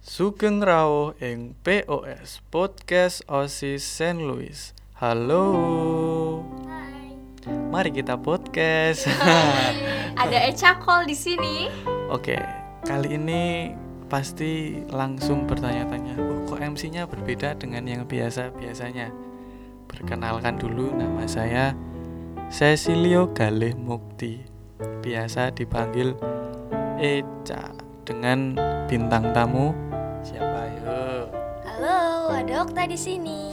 Sugeng rawuh ing POS Podcast OSIS Saint Louis. Halo. Mari kita podcast. Ada Echa Call di sini. Oke, kali ini pasti langsung bertanya-tanya, oh, kok MC-nya berbeda dengan yang biasa-biasanya? Perkenalkan dulu nama saya Cecilio Galih Mukti. Biasa dipanggil Eca dengan bintang tamu ada Okta di sini.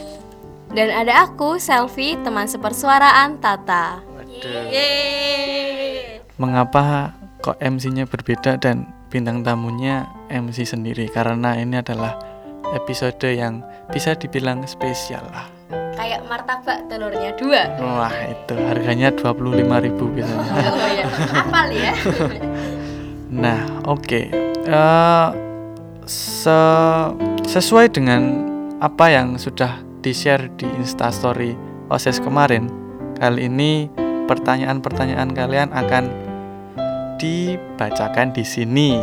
Dan ada aku, Selfie, teman sepersuaraan Tata. Waduh. Yeay. Mengapa kok MC-nya berbeda dan bintang tamunya MC sendiri? Karena ini adalah episode yang bisa dibilang spesial lah. Kayak martabak telurnya dua. Wah itu harganya 25.000 biasanya. Oh ya, apal ya. Nah oke, Eh, se- sesuai dengan apa yang sudah di-share di Instastory OSIS kemarin. Kali ini pertanyaan-pertanyaan kalian akan dibacakan di sini.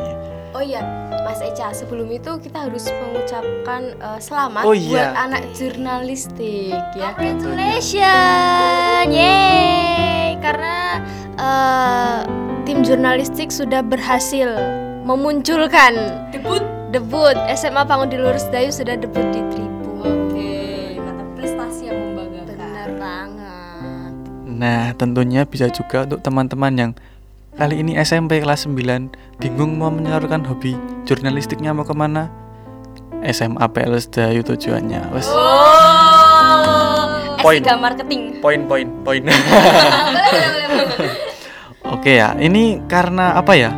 Oh iya, Mas Eca, sebelum itu kita harus mengucapkan uh, selamat oh, iya. buat anak jurnalistik ya. Congratulations. Yeay, karena uh, tim jurnalistik sudah berhasil memunculkan debut debut SMA Pangudi Lurus Dayu sudah debut di tribun. Nah tentunya bisa juga untuk teman-teman yang kali ini SMP kelas 9 bingung mau menyalurkan hobi jurnalistiknya mau ke mana? SMA PLS Dayu tujuannya. Wes. Oh, Poin. S3 marketing. poin poin poin oke ya ini karena apa ya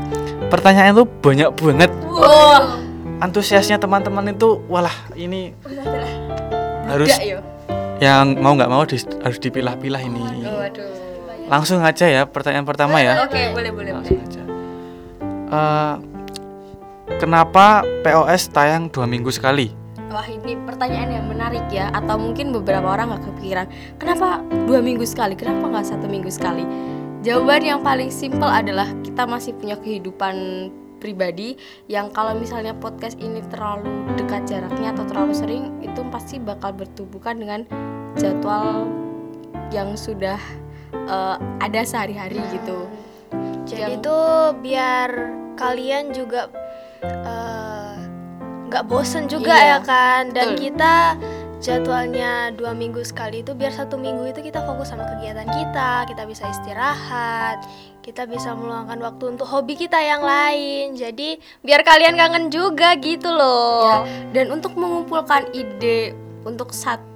pertanyaan itu banyak banget Wow. antusiasnya teman-teman itu walah ini harus. Yang mau nggak mau dis- harus dipilah-pilah ini Waduh. langsung aja ya pertanyaan pertama ya Oke, boleh boleh langsung boleh. aja Eh, kenapa POS tayang dua minggu sekali Wah ini pertanyaan yang menarik ya Atau mungkin beberapa orang nggak kepikiran Kenapa dua minggu sekali? Kenapa nggak satu minggu sekali? Jawaban yang paling simpel adalah Kita masih punya kehidupan pribadi Yang kalau misalnya podcast ini terlalu dekat jaraknya Atau terlalu sering Itu pasti bakal bertubuhkan dengan jadwal yang sudah eh, ada sehari-hari gitu Jadi Yang- tuh biar kalian juga eh, nggak bosen juga Iya, ya kan dan betul. kita jadwalnya dua minggu sekali itu biar satu minggu itu kita fokus sama kegiatan kita kita bisa istirahat kita bisa meluangkan waktu untuk hobi kita yang lain. Jadi biar kalian kangen juga gitu loh. Ya, dan untuk mengumpulkan ide untuk satu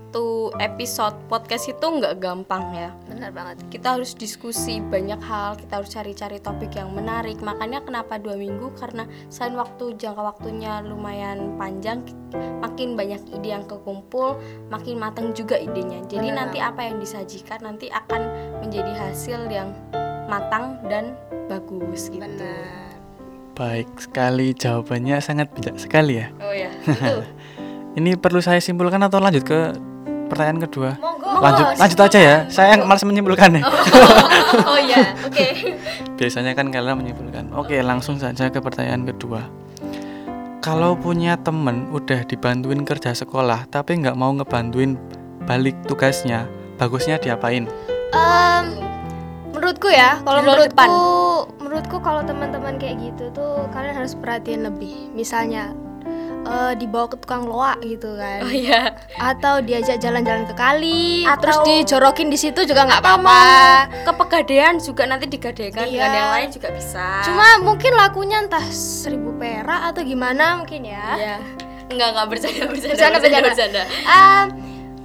episode podcast itu nggak gampang ya. benar banget Kita harus diskusi banyak hal, kita harus cari-cari topik yang menarik. Makanya kenapa dua minggu? Karena selain waktu jangka waktunya lumayan panjang, makin banyak ide yang kekumpul, makin matang juga idenya. Jadi Benar. nanti apa yang disajikan nanti akan menjadi hasil yang matang dan bagus gitu. benar baik sekali jawabannya sangat bijak sekali ya Oh ya, itu. ini perlu saya simpulkan atau lanjut ke pertanyaan kedua. Monggo. Lanjut lanjut aja ya. saya malas menyimpulkan ya oh ya, oke. biasanya kan kalian menyimpulkan. Oke langsung saja ke pertanyaan kedua. Kalau punya temen udah dibantuin kerja sekolah tapi nggak mau ngebantuin balik tugasnya bagusnya diapain? Em, menurutku ya, kalau menurutku, depan. menurutku kalau teman-teman kayak gitu tuh kalian harus perhatiin lebih. Misalnya eh, dibawa ke tukang loak gitu kan, Oh ya. atau diajak jalan-jalan ke kali, Atau- terus dijorokin di situ juga nggak apa-apa. ke pegadaian juga nanti digadaikan dengan Iya. yang lain juga bisa. Cuma mungkin lakunya entah seribu perak atau gimana mungkin ya. ya. Enggak enggak bercanda bercanda Bercanda, bercanda. bercanda. Em,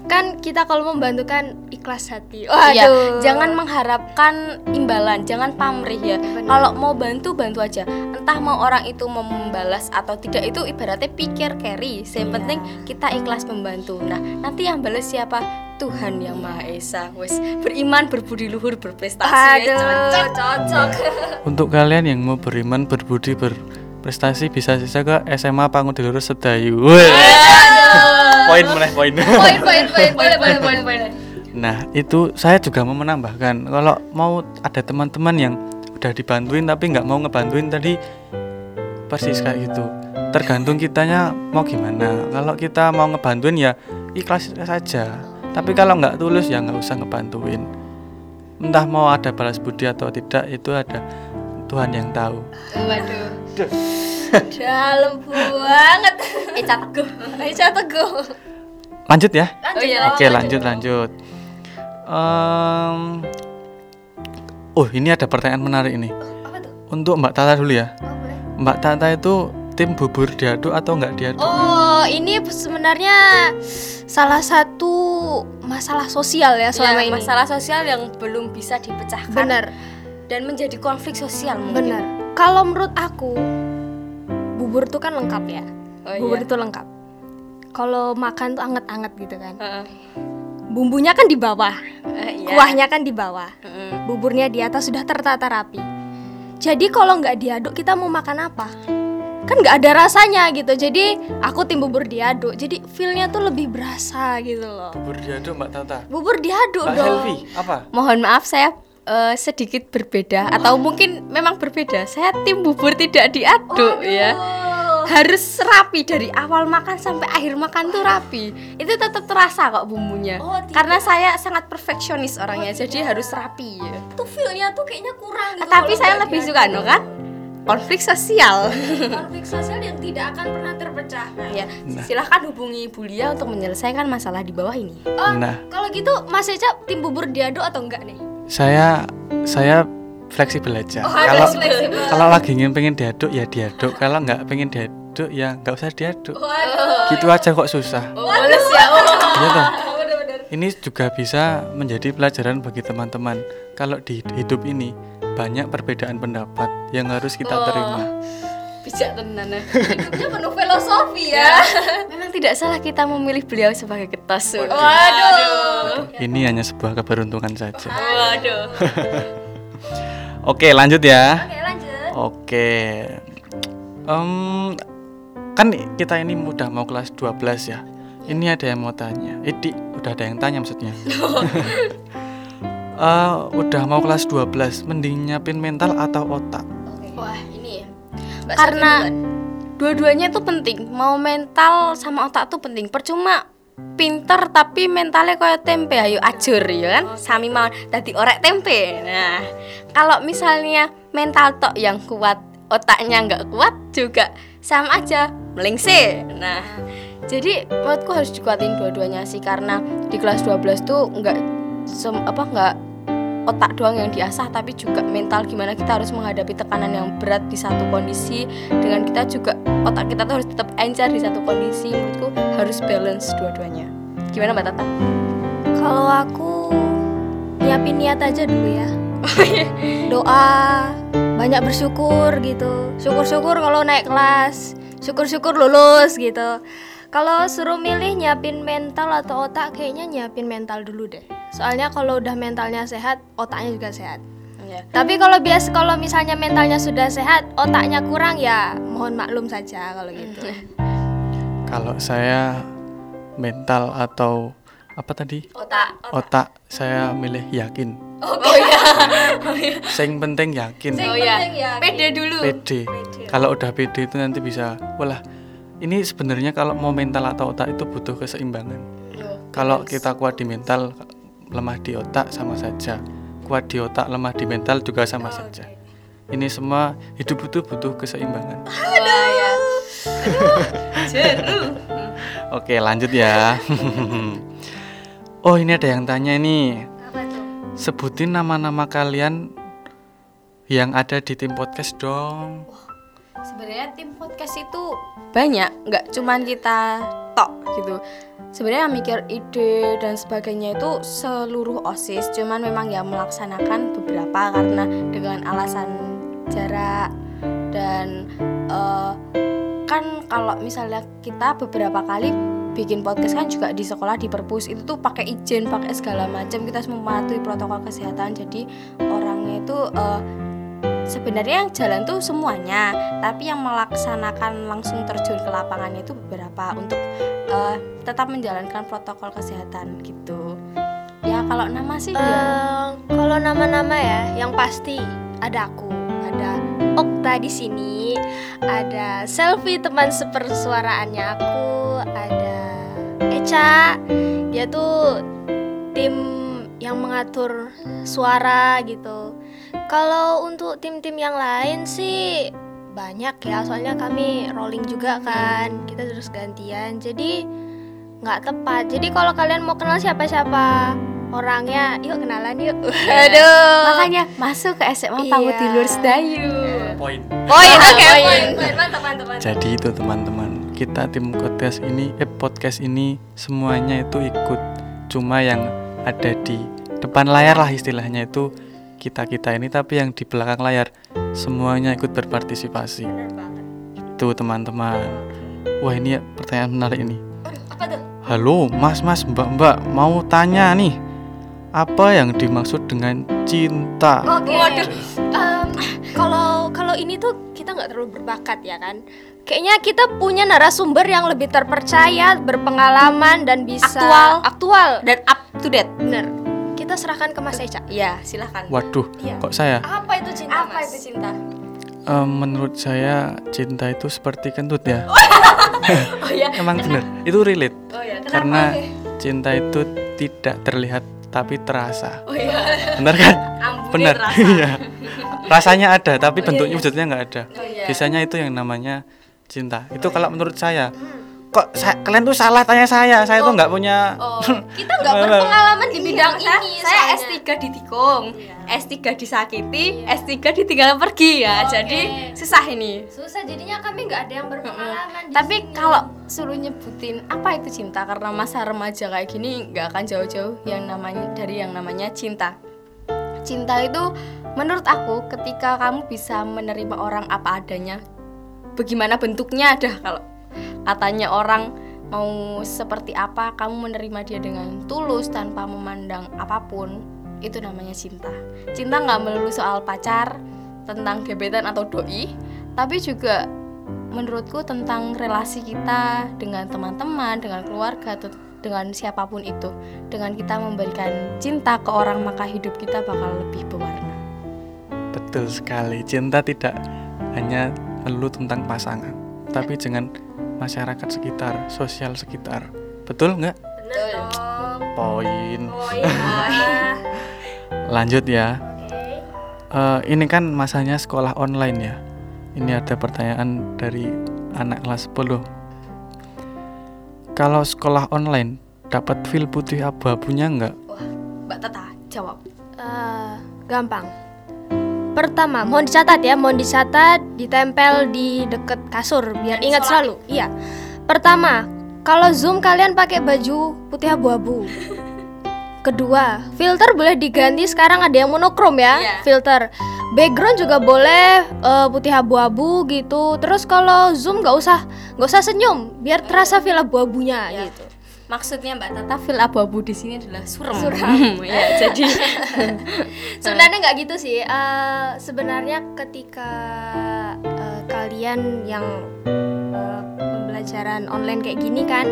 kan kita kalau membantu kan ikhlas hati. Iya, Waduh. jangan mengharapkan imbalan, jangan pamrih ya. Kalau mau bantu bantu aja. Entah mau orang itu mau membalas atau tidak itu ibaratnya pikir carry. Yang Iya. penting kita ikhlas membantu. Nah, nanti yang balas siapa? Tuhan yang Maha Esa. Wes beriman, berbudi luhur, berprestasi. Ya, Aduh. Cocok, cocok. untuk kalian yang mau beriman berbudi berprestasi bisa sisa ke SMA Pangudilurus Sedayu Weh. Poin meneh poin. Poin poin poin boleh boleh boleh boleh Nah, itu saya juga mau menambahkan kalau mau ada teman-teman yang udah dibantuin tapi nggak mau ngebantuin tadi persis kayak gitu. Tergantung kitanya mau gimana. Kalau kita mau ngebantuin ya ikhlas saja. Tapi kalau nggak tulus ya nggak usah ngebantuin. Entah mau ada balas budi atau tidak itu ada Tuhan yang tahu Waduh. Dalam banget. Eca teguh. Aisyah teguh. lanjut ya Lanjut Oh iya, oke lanjut lanjut Em, oh ini ada pertanyaan menarik ini Apa tuh? untuk Mbak Tata dulu ya Oh, boleh. Mbak Tata itu tim bubur diaduk atau nggak diaduk Oh, ini sebenarnya salah satu masalah sosial ya selama Ya, ini. masalah sosial yang belum bisa dipecahkan Benar, dan menjadi konflik sosial mungkin. benar. Kalau menurut aku bubur itu kan lengkap ya. Oh, bubur iya. itu lengkap. Kalau makan tuh anget-anget gitu kan. Heeh. Bumbunya kan di bawah, Eh, iya. kuahnya kan di bawah, Mm-mm. buburnya di atas sudah tertata rapi. Jadi kalau nggak diaduk kita mau makan apa? Kan nggak ada rasanya gitu. Jadi aku tim bubur diaduk. Jadi feelnya tuh lebih berasa gitu loh. bubur diaduk Mbak Tata Bubur diaduk Mbak dong. Selvi apa Mohon maaf saya eh, sedikit berbeda atau mungkin memang berbeda. Saya tim bubur tidak diaduk ya. Harus rapi dari awal makan sampai akhir makan tuh rapi. Itu tetap terasa kok bumbunya. Oh, tidak. Karena saya sangat perfeksionis orangnya, jadi harus rapi ya. Tuh feelnya tuh kayaknya kurang gitu. Tapi saya lebih diaduk. suka no kan? Konflik sosial. konflik sosial yang tidak akan pernah terpecahkan. ya, Nah. silahkan hubungi Bu Lia untuk menyelesaikan masalah di bawah ini. Oh, Nah. kalau gitu Mas Eca tim bubur diaduk atau enggak nih? Saya saya fleksibel aja Oh, kalau kalau lagi ingin pengen diaduk ya diaduk kalau nggak pengen diaduk ya nggak usah diaduk Waduh. gitu aja kok susah Oh, ya. Oh. Iya toh? Bener-bener. ini juga bisa menjadi pelajaran bagi teman-teman kalau di hidup ini banyak perbedaan pendapat yang harus kita Oh. terima Bijak tenan. ya. Hidupnya penuh filosofi ya. Memang tidak salah kita memilih beliau sebagai ketos. Waduh. ini hanya sebuah keberuntungan saja Waduh. oke lanjut ya Oke, lanjut. Oke. Em, kan kita ini udah mau kelas 12 ya. Ini ada yang mau tanya. Idi, udah ada yang tanya maksudnya. Eh, udah mau kelas 12, mending nyiapin mental atau otak? Wah, ya. Mbak Karena dua-duanya tuh penting. Mau mental sama otak tuh penting. Percuma pinter tapi mentalnya kayak tempe ayo ajur ya kan sami mau tadi orek tempe nah kalau misalnya mental tok yang kuat otaknya nggak kuat juga sama aja melingse nah jadi menurutku harus dikuatin dua-duanya sih karena di kelas 12 tuh nggak apa nggak otak doang yang diasah tapi juga mental gimana kita harus menghadapi tekanan yang berat di satu kondisi dengan kita juga otak kita tuh harus tetap encer di satu kondisi menurutku harus balance dua-duanya gimana mbak Tata? Kalau aku nyiapin niat aja dulu ya. Doa, banyak bersyukur gitu. Syukur-syukur kalau naik kelas, syukur-syukur lulus gitu. Kalau suruh milih nyiapin mental atau otak, kayaknya nyiapin mental dulu deh. Soalnya kalau udah mentalnya sehat, otaknya juga sehat. Ya. Tapi kalau bias kalau misalnya mentalnya sudah sehat, otaknya kurang ya mohon maklum saja kalau gitu. Kalau saya mental atau apa tadi? Otak. Otak saya milih yakin. Oh, iya. Yang penting yakin. Oh ya. penting yakin. Pede dulu. PD. Kalau udah PD itu nanti bisa, walah. Ini sebenarnya kalau mau mental atau otak itu butuh keseimbangan. Loh, Kalau kita kuat di mental, lemah di otak sama saja. Kuat di otak, lemah di mental juga sama saja. Ini semua hidup itu butuh keseimbangan. Ya. Oke, lanjut ya. oh, ini ada yang tanya nih. Tuh? Sebutin nama-nama kalian yang ada di tim podcast dong. Sebenarnya tim podcast itu banyak, nggak cuman kita tok gitu. Sebenarnya mikir ide dan sebagainya itu seluruh osis, cuman memang ya melaksanakan beberapa karena dengan alasan jarak dan eh, kan kalau misalnya kita beberapa kali bikin podcast kan juga di sekolah di perpus itu tuh pakai izin pakai segala macam kita harus mematuhi protokol kesehatan jadi orangnya itu eh, sebenarnya yang jalan tuh semuanya tapi yang melaksanakan langsung terjun ke lapangannya itu beberapa untuk eh, tetap menjalankan protokol kesehatan gitu. Ya kalau nama sih ya Eh, kalau nama-nama ya, yang pasti ada aku, ada Okta di sini, ada Selfie teman sepersuaraannya aku, ada Eca, dia tuh tim yang mengatur suara gitu. Kalau untuk tim-tim yang lain sih banyak ya, soalnya kami rolling juga kan, kita terus gantian. Jadi nggak tepat. Jadi kalau kalian mau kenal siapa-siapa orangnya, yuk kenalan yuk. Aduh. Makanya masuk ke SMA Iya. di Luar Sedayu. Poin. Poin, oke, Poin. poin, poin. Mantap, mantap, mantap. Jadi itu teman-teman, kita tim podcast ini, eh podcast ini semuanya itu ikut. Cuma yang ada di depan layar lah istilahnya itu kita kita ini, tapi yang di belakang layar semuanya ikut berpartisipasi. Itu teman-teman. Wah ini ya pertanyaan menarik ini. Halo Mas Mas Mbak Mbak mau tanya nih apa yang dimaksud dengan cinta? Oke. Waduh. Em, Kalau kalau ini tuh kita nggak terlalu berbakat ya kan. Kayaknya kita punya narasumber yang lebih terpercaya, berpengalaman dan bisa Aktual. aktual. Dan up to date. Bener. Kita serahkan ke Mas Eca. Iya, silahkan. Waduh, Iya. kok saya? Apa itu cinta, Apa Mas? itu cinta? Em, menurut saya cinta itu seperti kentut ya. Oh ya. Emang bener, itu relate. Oh ya. Karena cinta itu tidak terlihat tapi terasa. Oh ya. Benar kan? Benar. Iya. Rasanya ada tapi iya, bentuknya iya. wujudnya nggak ada. Oh iya. Biasanya itu yang namanya cinta. Itu kalau menurut saya. Kok saya- kalian tuh salah tanya saya. Saya tuh nggak punya Oh, Kita nggak berpengalaman di bidang Iya, ini. saya soalnya. S3 ditikung, S3 disakiti, S3 ditinggal pergi ya. Oke. Jadi susah ini. Susah jadinya kami nggak ada yang berpengalaman. di Tapi sini. kalau suruh nyebutin apa itu cinta karena masa remaja kayak gini nggak akan jauh-jauh yang namanya dari yang namanya cinta. Cinta itu menurut aku ketika kamu bisa menerima orang apa adanya, bagaimana bentuknya dah kalau katanya orang mau seperti apa kamu menerima dia dengan tulus tanpa memandang apa pun itu namanya cinta. Cinta nggak melulu soal pacar, tentang gebetan atau doi, tapi juga menurutku tentang relasi kita dengan teman-teman, dengan keluarga, dengan siapa pun itu. Dengan kita memberikan cinta ke orang, maka hidup kita bakal lebih berwarna. betul sekali. Cinta tidak hanya melulu tentang pasangan, tapi dengan masyarakat sekitar, sosial sekitar. Betul nggak? Dong. Poin. Lanjut ya. Oke. Eh, ini kan masanya sekolah online ya. Ini ada pertanyaan dari anak kelas 10. Kalau sekolah online dapat feel putih abu-abunya nggak? Wah, Mbak Tata jawab. Eh, gampang. Pertama, mohon dicatat ya, mohon dicatat, ditempel di deket kasur biar ingat selalu. Iya. Pertama, kalau Zoom kalian pakai baju putih abu-abu. Kedua, filter boleh diganti sekarang ada yang monokrom ya, Iya. filter. Background juga boleh eh, putih abu-abu gitu. Terus kalau Zoom nggak usah nggak usah senyum, biar terasa feel abu-abunya Iya. gitu. Maksudnya Mbak Tata feel abu-abu di sini adalah suram. Suram. ya, jadi Sebenarnya nggak gitu sih. Eh, sebenarnya ketika eh, kalian yang eh, pembelajaran online kayak gini kan,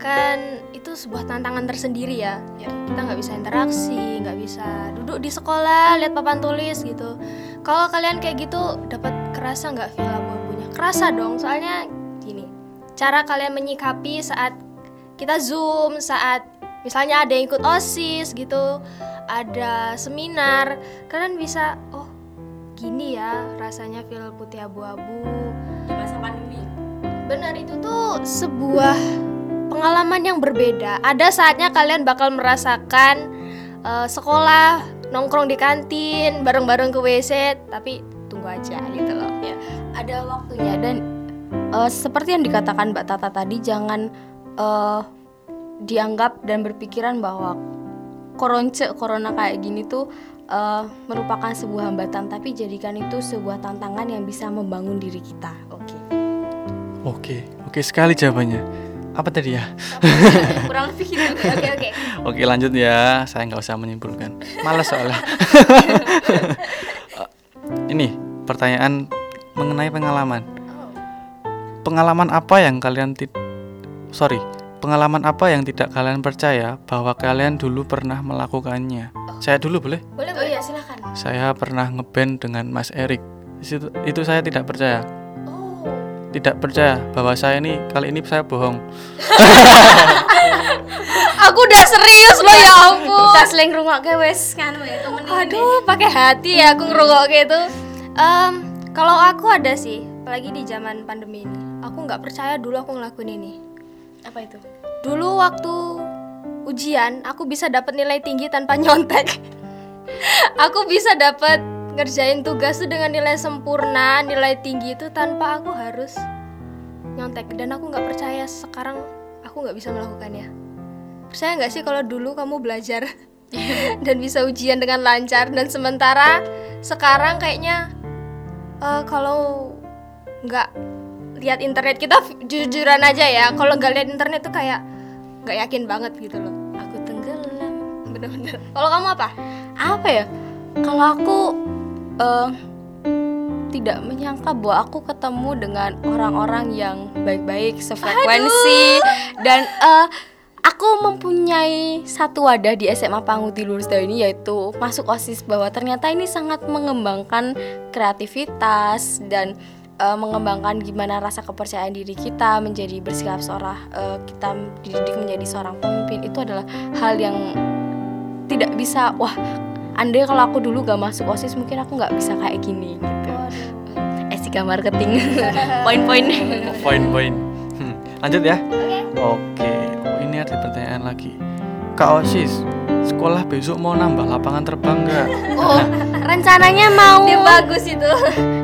kan itu sebuah tantangan tersendiri ya. Kita nggak bisa interaksi, nggak bisa duduk di sekolah lihat papan tulis gitu. Kalau kalian kayak gitu dapat kerasa nggak feel abu-abunya? Kerasa dong, soalnya gini. Cara kalian menyikapi saat kita zoom, saat misalnya ada yang ikut osis gitu, ada seminar, kalian bisa oh gini ya rasanya feel putih abu-abu. di masa pandemi. Benar itu tuh sebuah pengalaman yang berbeda. Ada saatnya kalian bakal merasakan eh, sekolah nongkrong di kantin bareng-bareng ke WC, tapi tunggu aja gitu loh. Ya, ada waktunya dan eh, seperti yang dikatakan Mbak Tata tadi jangan eh, dianggap dan berpikiran bahwa koronce corona kayak gini tuh eh, merupakan sebuah hambatan tapi jadikan itu sebuah tantangan yang bisa membangun diri kita. Oke. Oke, oke sekali jawabannya. Apa tadi ya? Kurang lebih gitu. Oke oke. Oke lanjut ya, saya nggak usah menyimpulkan. Males soalnya. Ini pertanyaan mengenai pengalaman. Pengalaman apa yang kalian tidak, sorry, pengalaman apa yang tidak kalian percaya bahwa kalian dulu pernah melakukannya? Saya dulu boleh? Boleh Oh boleh. iya, silakan. Saya pernah ngeband dengan Mas Erik. Itu, itu saya tidak percaya. Oh. Tidak percaya bahwa saya ini kali ini saya bohong. Aku udah serius loh ya ampun. Kita seling rungokke wis kan ya temen ini. Aduh, pakai hati ya aku ngerungok gitu. Em, kalau aku ada sih, apalagi di zaman pandemi ini. Aku nggak percaya dulu aku ngelakuin ini. Apa itu? Dulu waktu ujian, aku bisa dapat nilai tinggi tanpa nyontek. aku bisa dapat ngerjain tugas tuh dengan nilai sempurna, nilai tinggi itu tanpa aku harus nyontek. Dan aku nggak percaya sekarang aku nggak bisa melakukannya. Percaya nggak sih kalau dulu kamu belajar dan bisa ujian dengan lancar dan sementara sekarang kayaknya eh, kalau nggak lihat internet kita jujuran aja ya. Kalau nggak lihat internet tuh kayak nggak yakin banget gitu loh. Aku tenggelam. bener-bener. Kalau kamu apa? Apa ya? Kalau aku eh, tidak menyangka bahwa aku ketemu dengan orang-orang yang baik-baik sefrekuensi dan eh, aku mempunyai satu wadah di SMA Panguti Lurusda ini yaitu masuk OSIS bahwa ternyata ini sangat mengembangkan kreativitas dan eh, mengembangkan gimana rasa kepercayaan diri kita menjadi bersikap seorang eh, kita dididik menjadi seorang pemimpin itu adalah hal yang tidak bisa wah andai kalau aku dulu gak masuk osis mungkin aku nggak bisa kayak gini gitu etika marketing poin-poin Poin-poin. Hmm, Lanjut ya. Oke. Oh, ini ada pertanyaan lagi. Kak Osis, sekolah besok mau nambah lapangan terbang nggak? oh rencananya mau. Ini bagus itu.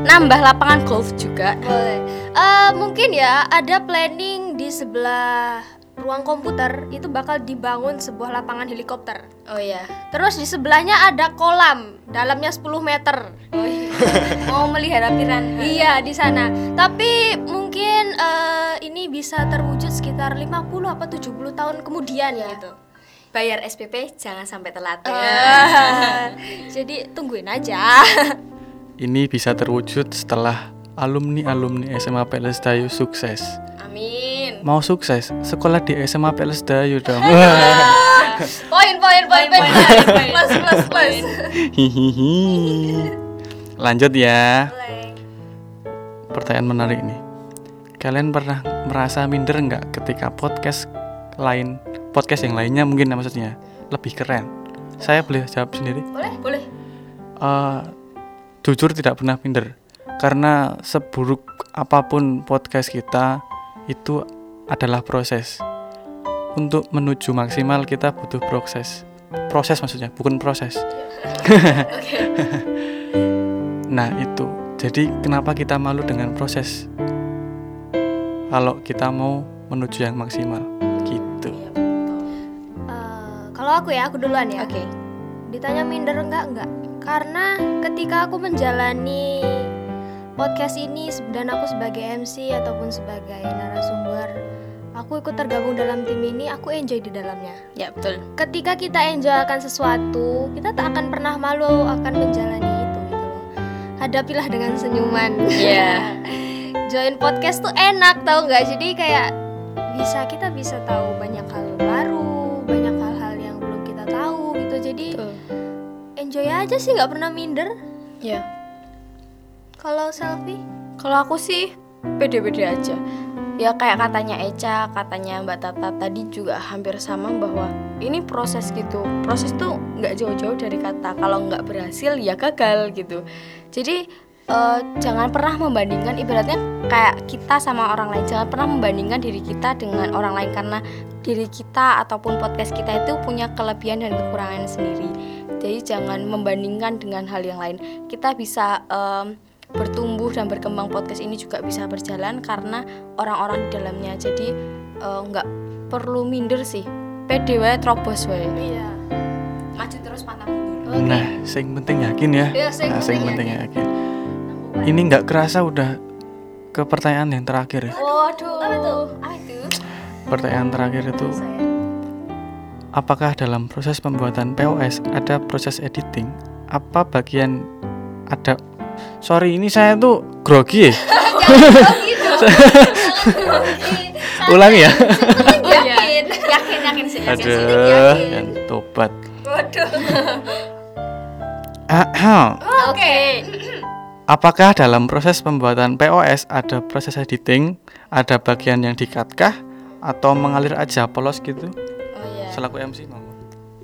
Nambah lapangan golf juga. Boleh. Eh, mungkin ya ada planning di sebelah ruang komputer itu bakal dibangun sebuah lapangan helikopter. Oh ya terus di sebelahnya ada kolam dalamnya 10 meter. Mau melihara piranha Iya di sana. Tapi mungkin eh, ini bisa terwujud sekitar 50 apa 70 tahun kemudian gitu. Bayar SPP jangan sampai telat ya Eh, jadi tungguin aja. Ini bisa terwujud setelah alumni-alumni SMA PLS Dayu sukses. amin Mau sukses, sekolah di SMA PLS Dayu dong. poin poin poin poin. Plus plus plus. Hihihi. Lanjut ya. Pertanyaan menarik nih. Kalian pernah merasa minder nggak ketika podcast lain, podcast yang lainnya mungkin ya maksudnya. Lebih keren? Saya boleh jawab sendiri. Boleh boleh. Eh, jujur tidak pernah minder. Karena seburuk apa pun podcast kita itu adalah proses. Untuk menuju maksimal kita butuh proses. Proses maksudnya bukan proses. Nah itu. Jadi kenapa kita malu dengan proses? Kalau kita mau menuju yang maksimal kalau aku ya aku duluan ya. oke Ditanya minder enggak enggak? Karena ketika aku menjalani podcast ini dan aku sebagai MC ataupun sebagai narasumber, aku ikut tergabung dalam tim ini, aku enjoy di dalamnya. ya betul Ketika kita enjoy akan sesuatu, kita tak akan pernah malu akan menjalani itu gitu loh. Hadapilah dengan senyuman. Iya. Join podcast tuh enak tau nggak? Jadi kayak bisa kita bisa tahu enjoy aja sih nggak pernah minder ya kalau selfie Kalau aku sih pede-pede aja. Ya kayak katanya Eca, katanya Mbak Tata tadi juga hampir sama bahwa ini proses gitu. Proses tuh nggak jauh-jauh dari kata. Kalau nggak berhasil ya gagal gitu. Jadi eh, jangan pernah membandingkan ibaratnya kayak kita sama orang lain. Jangan pernah membandingkan diri kita dengan orang lain karena diri kita ataupun podcast kita itu punya kelebihan dan kekurangan sendiri. Jadi jangan membandingkan dengan hal yang lain. Kita bisa em, bertumbuh dan berkembang podcast ini juga bisa berjalan karena orang-orang di dalamnya. Jadi eh, nggak perlu minder sih. Wae terobos wae. Iya. Maju terus pantang mundur. Nah sing penting yakin ya. Iya, sing nah, sing penting penting yakin. ini nggak kerasa udah ke pertanyaan yang terakhir ya? Waduh. Apa tuh? apa itu pertanyaan terakhir itu saya apakah dalam proses pembuatan POS ada proses editing? Apa bagian ada? Sorry ini saya tuh grogi ya? Ulangi ya. Yakin. Yakin yakin sih. Yakin sih. aduh yang tobat. Waduh. Ahem. oke. Apakah dalam proses pembuatan POS ada proses editing, ada bagian yang dikat kah atau mengalir aja polos gitu? Selaku MC.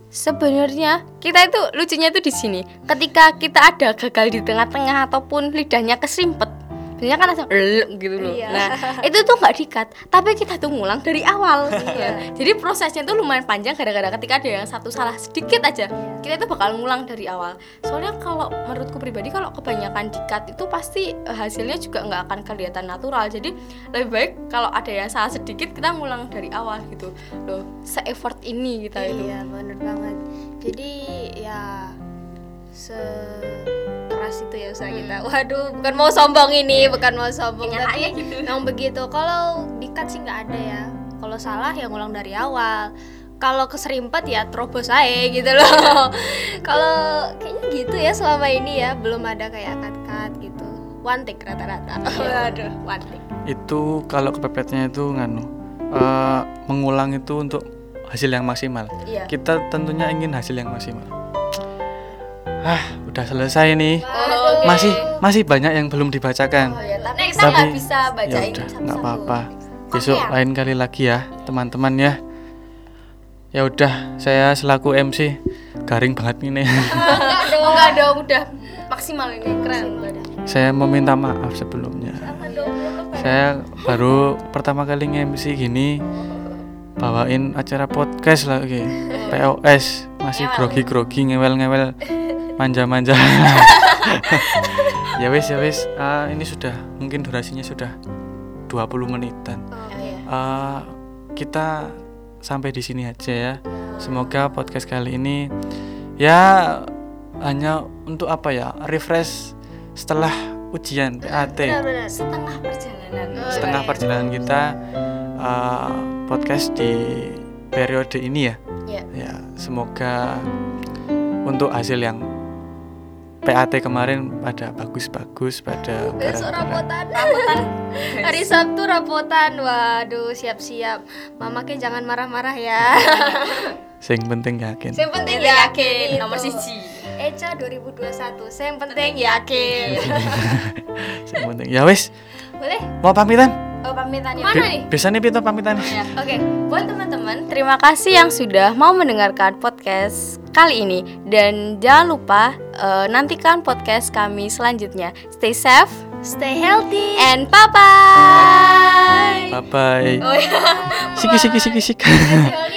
Sebenarnya kita itu lucunya itu di sini. Ketika kita ada gagal di tengah-tengah ataupun lidahnya keserimpet, biasanya kan langsung "Lek" gitu loh. Iya. Nah, itu tuh nggak dikat, tapi kita tuh ngulang dari awal. ya. Jadi prosesnya tuh lumayan panjang gara-gara ketika ada yang satu salah sedikit aja, kita itu bakal ngulang dari awal. Soalnya kalau menurutku pribadi kalau kebanyakan dikat itu pasti hasilnya juga nggak akan kelihatan natural. Jadi lebih baik kalau ada yang salah sedikit kita ngulang dari awal gitu. Loh, se-effort ini kita itu. Iya, bener banget. Jadi ya sekeras itu ya usaha kita. Waduh, bukan mau sombong ini, bukan mau sombong Kenyataannya tapi gitu. memang begitu. Kalau dikat sih nggak ada ya. Kalau salah ya ngulang dari awal. Kalau keserimpet ya terobos aja gitu loh. Kalau kayaknya gitu ya selama ini ya belum ada kayak cut-cut gitu. One take rata-rata. Waduh, one take. Itu kalau kepepetnya itu nganu eh, mengulang itu untuk hasil yang maksimal. Iya. Kita tentunya ingin hasil yang maksimal. Ah, udah selesai nih. Oh, oke. Masih masih banyak yang belum dibacakan. Oh ya, tapi kita bisa bacain ya udah, nggak apa-apa. Besok ya? lain kali lagi ya, teman-teman ya. Ya udah, saya selaku MC garing banget ini. Enggak dong, enggak dong, udah maksimal ini keren. saya meminta maaf sebelumnya. Saya baru pertama kali nge-MC gini bawain acara podcast lagi. POS masih grogi-grogi ngewel-ngewel manja-manja. ya wis ya wis, Ah, ini sudah mungkin durasinya sudah 20 menitan. Eh, kita sampai di sini aja ya. Semoga podcast kali ini ya hanya untuk apa ya? Refresh setelah ujian PAT. Benar-benar. Setengah perjalanan. Setengah perjalanan kita eh, podcast di periode ini ya. Iya. Ya, semoga untuk hasil yang PAT kemarin pada bagus-bagus pada Besok barang-barang. rapotan. Hari Sabtu rapotan. Waduh, siap-siap. Mama ke jangan marah-marah ya. Sing penting yakin. Yang penting Yakin, yakin. nomor siji. Eca 2021. Yang penting yakin. Sing penting. Ya wis, Boleh? mau pamitan? Oh, pamitan ya. Mana nih? Bisa nih Pito pamitan. Ya, Oke, buat teman-teman, terima kasih yang sudah mau mendengarkan podcast kali ini dan jangan lupa eh, nantikan podcast kami selanjutnya. Stay safe Stay healthy. and bye bye. Bye bye. Oh ya. Siki siki siki siki.